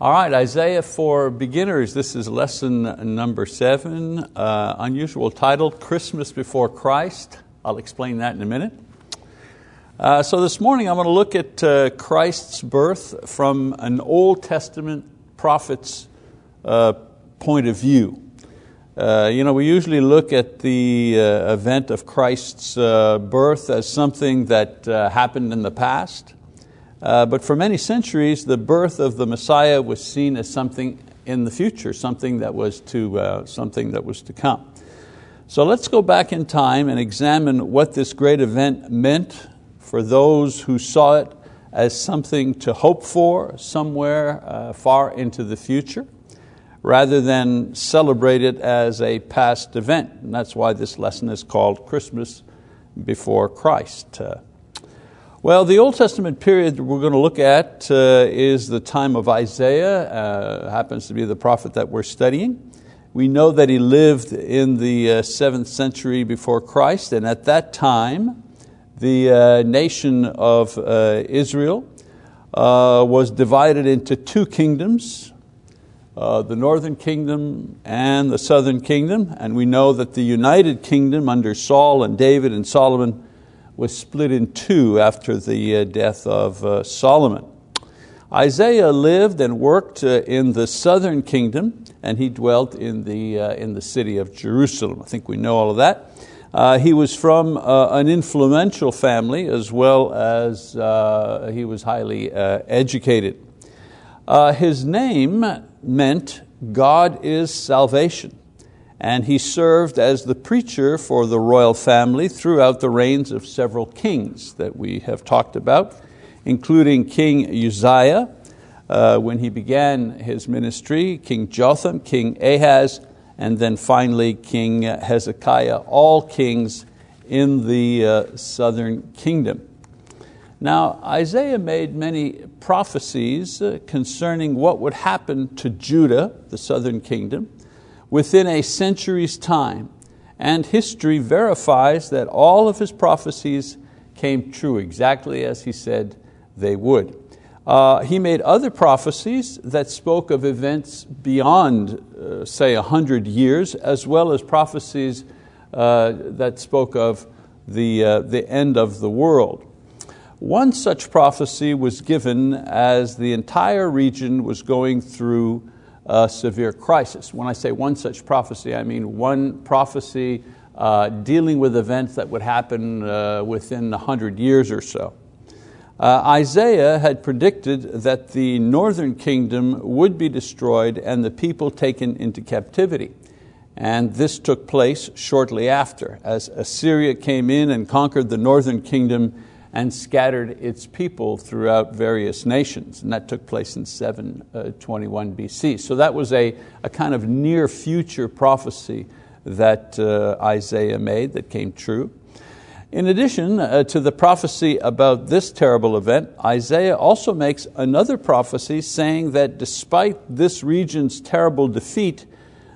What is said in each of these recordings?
All right, Isaiah for beginners. This is lesson number seven. Uh, unusual title, Christmas Before Christ. I'll explain that in a minute. Uh, so this morning I'm going to look at uh, Christ's birth from an Old Testament prophet's uh, point of view. Uh, you know, we usually look at the uh, event of Christ's birth as something that happened in the past. Uh, but for many centuries, the birth of the Messiah was seen as something in the future, something that was to, uh, something that was to come. So let's go back in time and examine what this great event meant for those who saw it as something to hope for somewhere uh, far into the future, rather than celebrate it as a past event. And that's why this lesson is called Christmas before Christ. Uh, well, the Old Testament period we're going to look at uh, is the time of Isaiah, uh, happens to be the prophet that we're studying. We know that he lived in the uh, seventh century before Christ, and at that time, the uh, nation of uh, Israel uh, was divided into two kingdoms, the northern kingdom and the southern kingdom, and we know that the united kingdom under Saul and David and Solomon was split in two after the uh, death of uh, Solomon. Isaiah lived and worked uh, in the southern kingdom, and he dwelt in the, in the city of Jerusalem. I think we know all of that. Uh, he was from uh, an influential family as well as uh, he was highly educated. his name meant God is salvation and he served as the preacher for the royal family throughout the reigns of several kings that we have talked about, including King Uzziah, uh, when he began his ministry, King Jotham, King Ahaz, and then finally King Hezekiah, all kings in the uh, southern kingdom. Now, Isaiah made many prophecies uh, concerning what would happen to Judah, the southern kingdom, within a century's time, and history verifies that all of his prophecies came true exactly as he said they would. Uh, he made other prophecies that spoke of events beyond, uh, say, a hundred years, as well as prophecies uh, that spoke of the, uh, the end of the world. One such prophecy was given as the entire region was going through a severe crisis. When I say one such prophecy, I mean one prophecy uh, dealing with events that would happen uh, within a hundred years or so. Uh, Isaiah had predicted that the northern kingdom would be destroyed and the people taken into captivity. And this took place shortly after, as Assyria came in and conquered the northern kingdom and scattered its people throughout various nations. And that took place in 721 BC. So that was a, a kind of near future prophecy that uh, Isaiah made that came true. In addition uh, to the prophecy about this terrible event, Isaiah also makes another prophecy saying that despite this region's terrible defeat,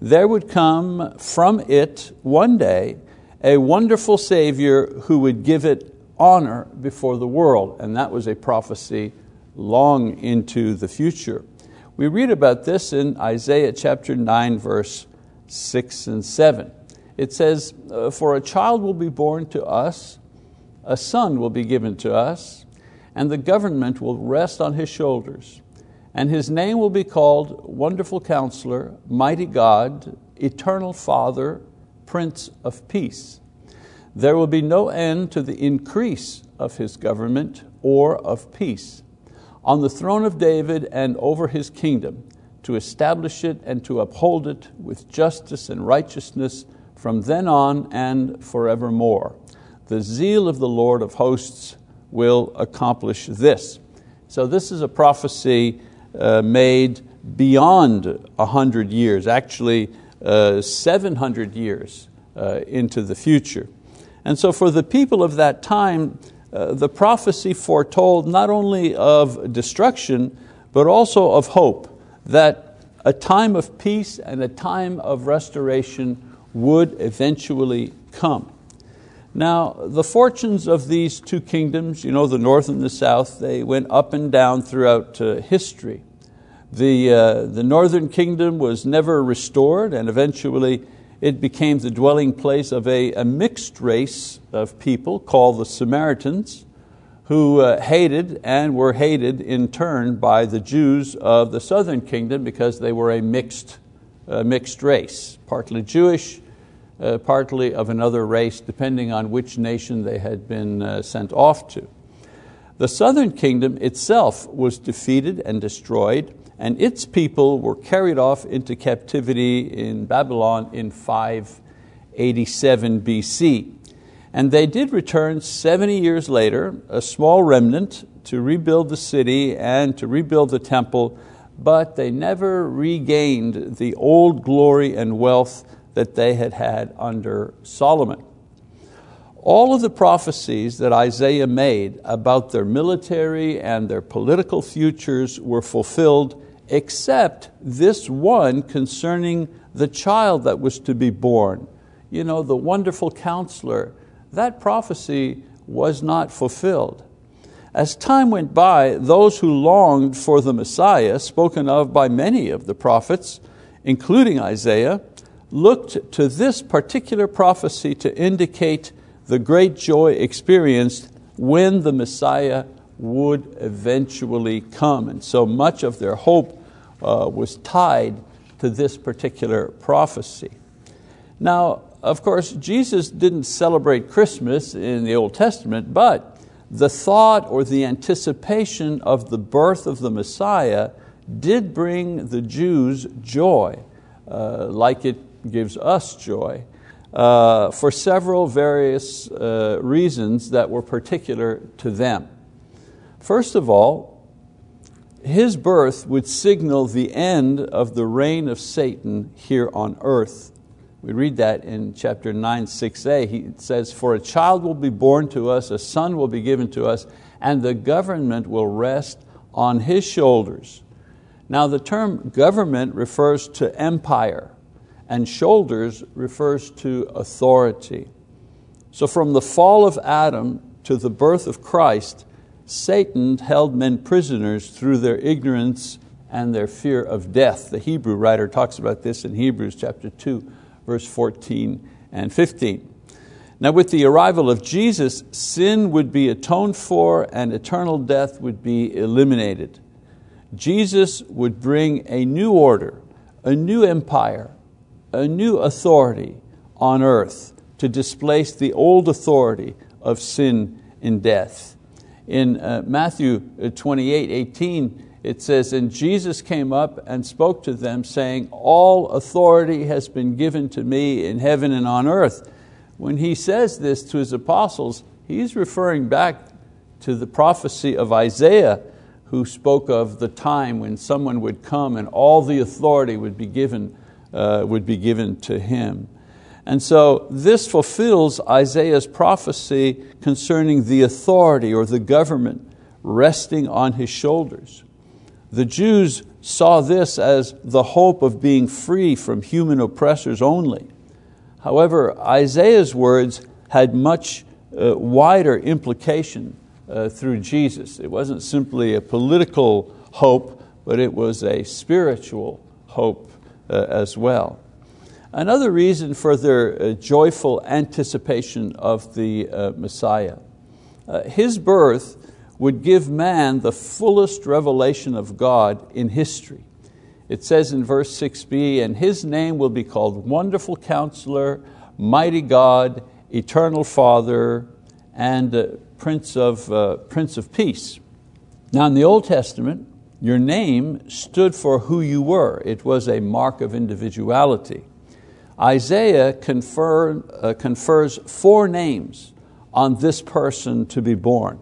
there would come from it one day a wonderful Savior who would give it honor before the world, and that was a prophecy long into the future. We read about this in Isaiah chapter 9, verse 6 and 7. It says, uh, For a child will be born to us, a son will be given to us, and the government will rest on his shoulders. And his name will be called Wonderful Counselor, Mighty God, Eternal Father, Prince of Peace. There will be no end to the increase of his government or of peace on the throne of David and over his kingdom, to establish it and to uphold it with justice and righteousness from then on and forevermore. The zeal of the Lord of hosts will accomplish this. So, this is a prophecy uh, made beyond a hundred years, actually, uh, 700 years uh, into the future. And so for the people of that time, uh, the prophecy foretold not only of destruction, but also of hope, that a time of peace and a time of restoration would eventually come. Now, the fortunes of these two kingdoms, you know, the north and the south, they went up and down throughout uh, history. The, uh, the northern kingdom was never restored, and eventually it became the dwelling place of a, a mixed race of people called the Samaritans, who uh, hated and were hated in turn by the Jews of the southern kingdom because they were a mixed, uh, mixed race, partly Jewish, uh, partly of another race, depending on which nation they had been uh, sent off to. The southern kingdom itself was defeated and destroyed, and its people were carried off into captivity in Babylon in 587 BC. And they did return 70 years later, a small remnant, to rebuild the city and to rebuild the temple, but they never regained the old glory and wealth that they had had under Solomon. All of the prophecies that Isaiah made about their military and their political futures were fulfilled except this one concerning the child that was to be born. You know, the wonderful counselor, that prophecy was not fulfilled. As time went by, those who longed for the Messiah, spoken of by many of the prophets, including Isaiah, looked to this particular prophecy to indicate the great joy experienced when the Messiah would eventually come. And so much of their hope uh, was tied to this particular prophecy. Now, of course, Jesus didn't celebrate Christmas in the Old Testament, but the thought or the anticipation of the birth of the Messiah did bring the Jews joy, uh, like it gives us joy, uh, for several various uh, reasons that were particular to them. First of all, his birth would signal the end of the reign of Satan here on earth. We read that in chapter 9, 6a. He says, For a child will be born to us, a son will be given to us, and the government will rest on his shoulders. Now, the term government refers to empire, and shoulders refers to authority. So, from the fall of Adam to the birth of Christ, Satan held men prisoners through their ignorance and their fear of death. The Hebrew writer talks about this in Hebrews chapter 2, verse 14 and 15. Now, with the arrival of Jesus, sin would be atoned for and eternal death would be eliminated. Jesus would bring a new order, a new empire, a new authority on earth to displace the old authority of sin and death. In uh, Matthew uh, 28, 18, it says, And Jesus came up and spoke to them, saying, All authority has been given to me in heaven and on earth. When he says this to his apostles, he's referring back to the prophecy of Isaiah, who spoke of the time when someone would come and all the authority would be given, uh, would be given to him. And so this fulfills Isaiah's prophecy concerning the authority or the government resting on his shoulders. The Jews saw this as the hope of being free from human oppressors only. However, Isaiah's words had much uh, wider implication uh, through Jesus. It wasn't simply a political hope, but it was a spiritual hope as well. Another reason for their uh, joyful anticipation of the uh, Messiah. Uh, his birth would give man the fullest revelation of God in history. It says in verse 6b, and his name will be called Wonderful Counselor, Mighty God, Eternal Father, and uh, Prince, of, uh, Prince of Peace. Now in the Old Testament, your name stood for who you were. It was a mark of individuality. Isaiah confer, uh, confers four names on this person to be born.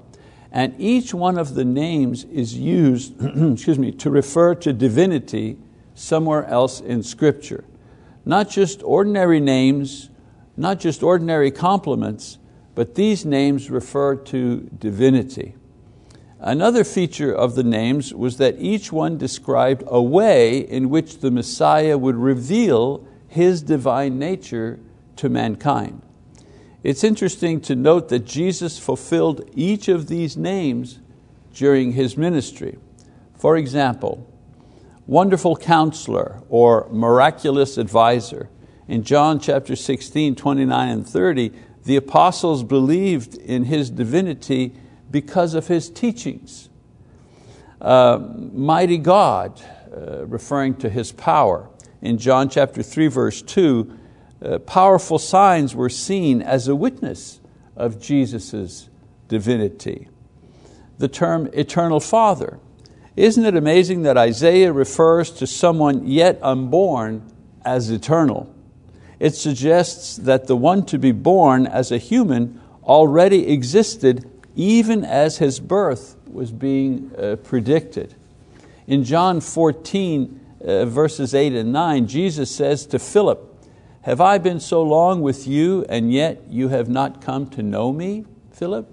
And each one of the names is used excuse me, to refer to divinity somewhere else in Scripture. Not just ordinary names, not just ordinary compliments, but these names refer to divinity. Another feature of the names was that each one described a way in which the Messiah would reveal his divine nature to mankind. It's interesting to note that Jesus fulfilled each of these names during His ministry. For example, wonderful counselor or miraculous advisor. In John chapter 16, 29 and 30, the apostles believed in His divinity because of His teachings. Uh, mighty God, uh, referring to His power. In John chapter 3 verse 2, uh, powerful signs were seen as a witness of Jesus' divinity. The term eternal Father. Isn't it amazing that Isaiah refers to someone yet unborn as eternal? It suggests that the one to be born as a human already existed even as his birth was being uh, predicted. In John 14, uh, verses 8 and 9, Jesus says to Philip, Have I been so long with you, and yet you have not come to know me, Philip?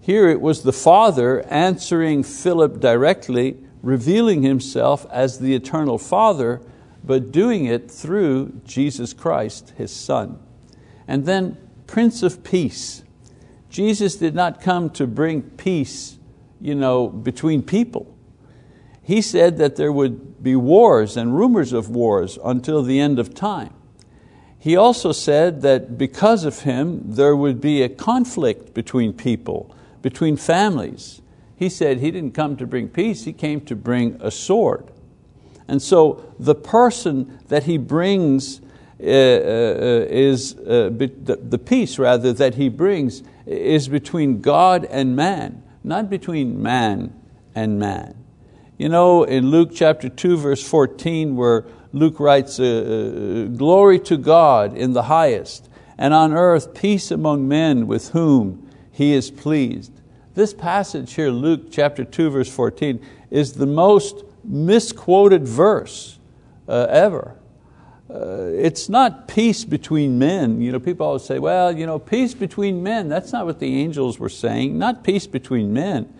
Here it was the Father answering Philip directly, revealing Himself as the eternal Father, but doing it through Jesus Christ, His Son. And then Prince of Peace. Jesus did not come to bring peace you know, between people. He said that there would be wars and rumors of wars until the end of time. He also said that because of him, there would be a conflict between people, between families. He said he didn't come to bring peace, he came to bring a sword. And so the person that he brings is, uh, the, the peace rather that he brings is between God and man, not between man and man. You know, in Luke chapter 2, verse 14, where Luke writes, uh, uh, Glory to God in the highest, and on earth peace among men with whom He is pleased. This passage here, Luke chapter 2, verse 14, is the most misquoted verse uh, ever. Uh, it's not peace between men. You know, people always say, well, you know, peace between men. That's not what the angels were saying, not peace between men,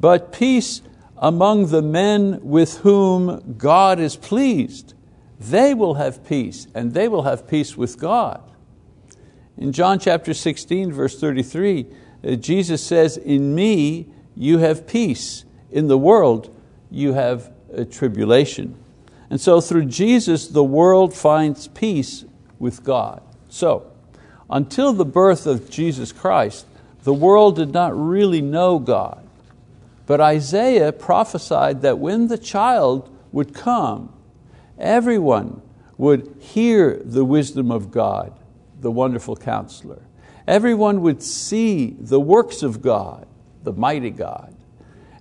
but peace among the men with whom God is pleased. They will have peace, and they will have peace with God. In John chapter 16, verse 33, uh, Jesus says, In me you have peace, in the world you have uh, tribulation. And so through Jesus, the world finds peace with God. So, until the birth of Jesus Christ, the world did not really know God. But Isaiah prophesied that when the child would come, everyone would hear the wisdom of God, the wonderful counselor. Everyone would see the works of God, the mighty God.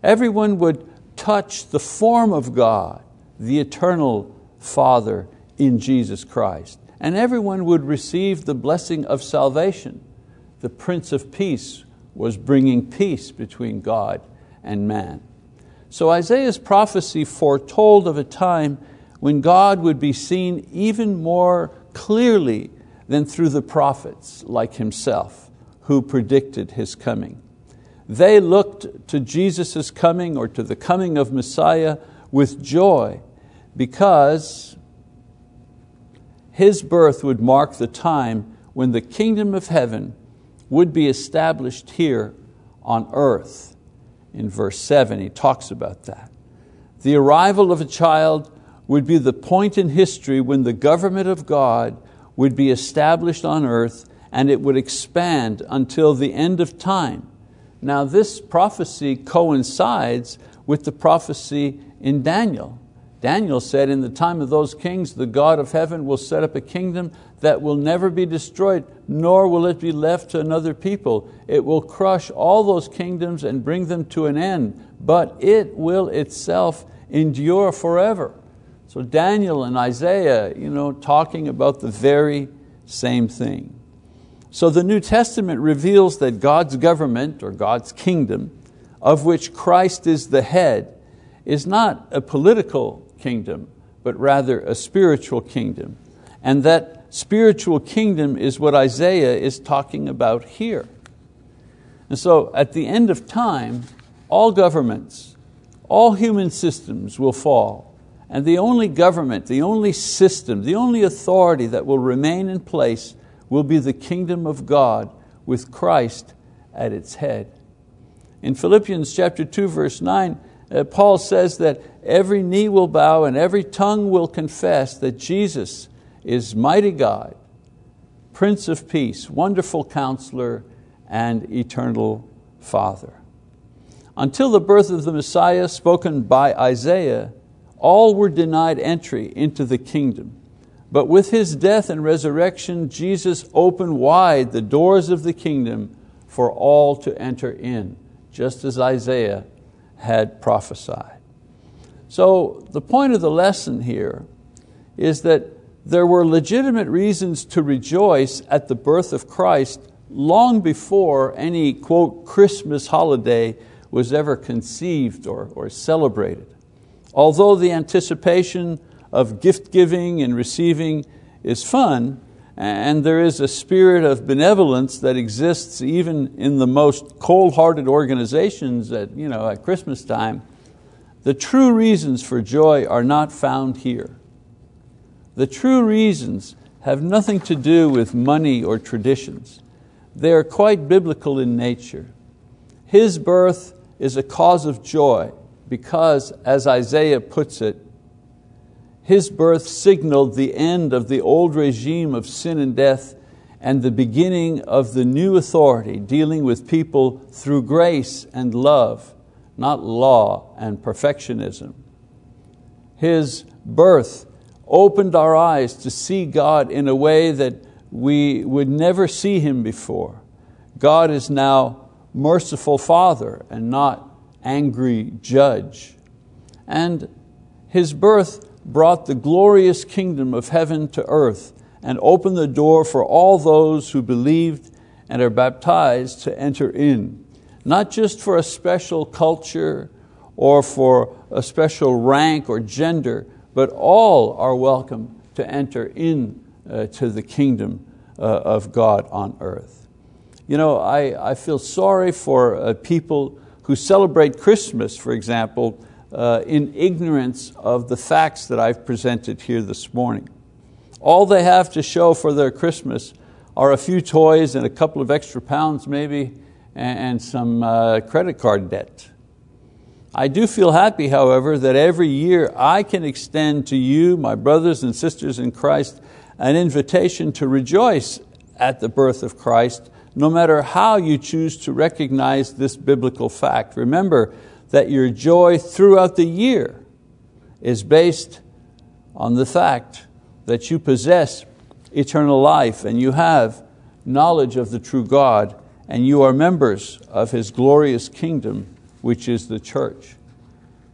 Everyone would touch the form of God, the eternal Father in Jesus Christ. And everyone would receive the blessing of salvation. The Prince of Peace was bringing peace between God and man. So Isaiah's prophecy foretold of a time when God would be seen even more clearly than through the prophets like himself who predicted His coming. They looked to Jesus' coming or to the coming of Messiah with joy because His birth would mark the time when the kingdom of heaven would be established here on earth in verse 7, he talks about that. The arrival of a child would be the point in history when the government of God would be established on earth and it would expand until the end of time. Now, this prophecy coincides with the prophecy in Daniel. Daniel said, In the time of those kings, the God of heaven will set up a kingdom that will never be destroyed, nor will it be left to another people. It will crush all those kingdoms and bring them to an end, but it will itself endure forever. So Daniel and Isaiah, you know, talking about the very same thing. So the New Testament reveals that God's government or God's kingdom, of which Christ is the head, is not a political kingdom, but rather a spiritual kingdom. And that spiritual kingdom is what Isaiah is talking about here. And so at the end of time, all governments, all human systems will fall. And the only government, the only system, the only authority that will remain in place will be the kingdom of God with Christ at its head. In Philippians chapter 2, verse 9, uh, Uh, Paul says that every knee will bow and every tongue will confess that Jesus is mighty God, Prince of Peace, wonderful counselor, and eternal Father. Until the birth of the Messiah spoken by Isaiah, all were denied entry into the kingdom. But with His death and resurrection, Jesus opened wide the doors of the kingdom for all to enter in, just as Isaiah had prophesied. So the point of the lesson here is that there were legitimate reasons to rejoice at the birth of Christ long before any, quote, Christmas holiday was ever conceived or, or celebrated. Although the anticipation of gift giving and receiving is fun, and there is a spirit of benevolence that exists even in the most cold-hearted organizations at, you know, at Christmas time, the true reasons for joy are not found here. The true reasons have nothing to do with money or traditions. They are quite biblical in nature. His birth is a cause of joy because, as Isaiah puts it, his birth signaled the end of the old regime of sin and death and the beginning of the new authority dealing with people through grace and love, not law and perfectionism. His birth opened our eyes to see God in a way that we would never see Him before. God is now merciful Father and not angry judge. And His birth brought the glorious kingdom of heaven to earth and opened the door for all those who believed and are baptized to enter in, not just for a special culture or for a special rank or gender, but all are welcome to enter in uh, to the kingdom uh, of God on earth. You know, I, I feel sorry for uh, people who celebrate Christmas, for example, in ignorance of the facts that I've presented here this morning. All they have to show for their Christmas are a few toys and a couple of extra pounds maybe, and, and some uh, credit card debt. I do feel happy, however, that every year I can extend to you, my brothers and sisters in Christ, an invitation to rejoice at the birth of Christ, no matter how you choose to recognize this biblical fact. Remember that your joy throughout the year is based on the fact that you possess eternal life and you have knowledge of the true God and you are members of His glorious kingdom, which is the church.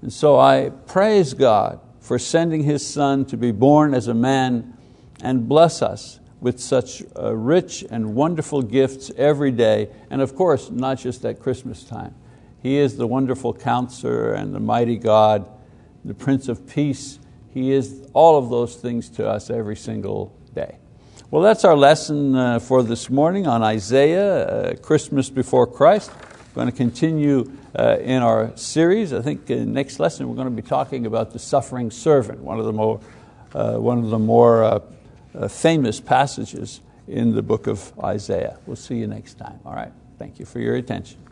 And so I praise God for sending His Son to be born as a man and bless us with such uh, rich and wonderful gifts every day, and of course, not just at Christmas time. He is the wonderful counselor and the mighty God, the Prince of Peace. He is all of those things to us every single day. Well, that's our lesson uh, for this morning on Isaiah, uh, Christmas before Christ. We're going to continue uh, in our series. I think in next lesson we're going to be talking about the suffering servant, one of the more, one of the more famous passages in the book of Isaiah. We'll see you next time. All right, thank you for your attention.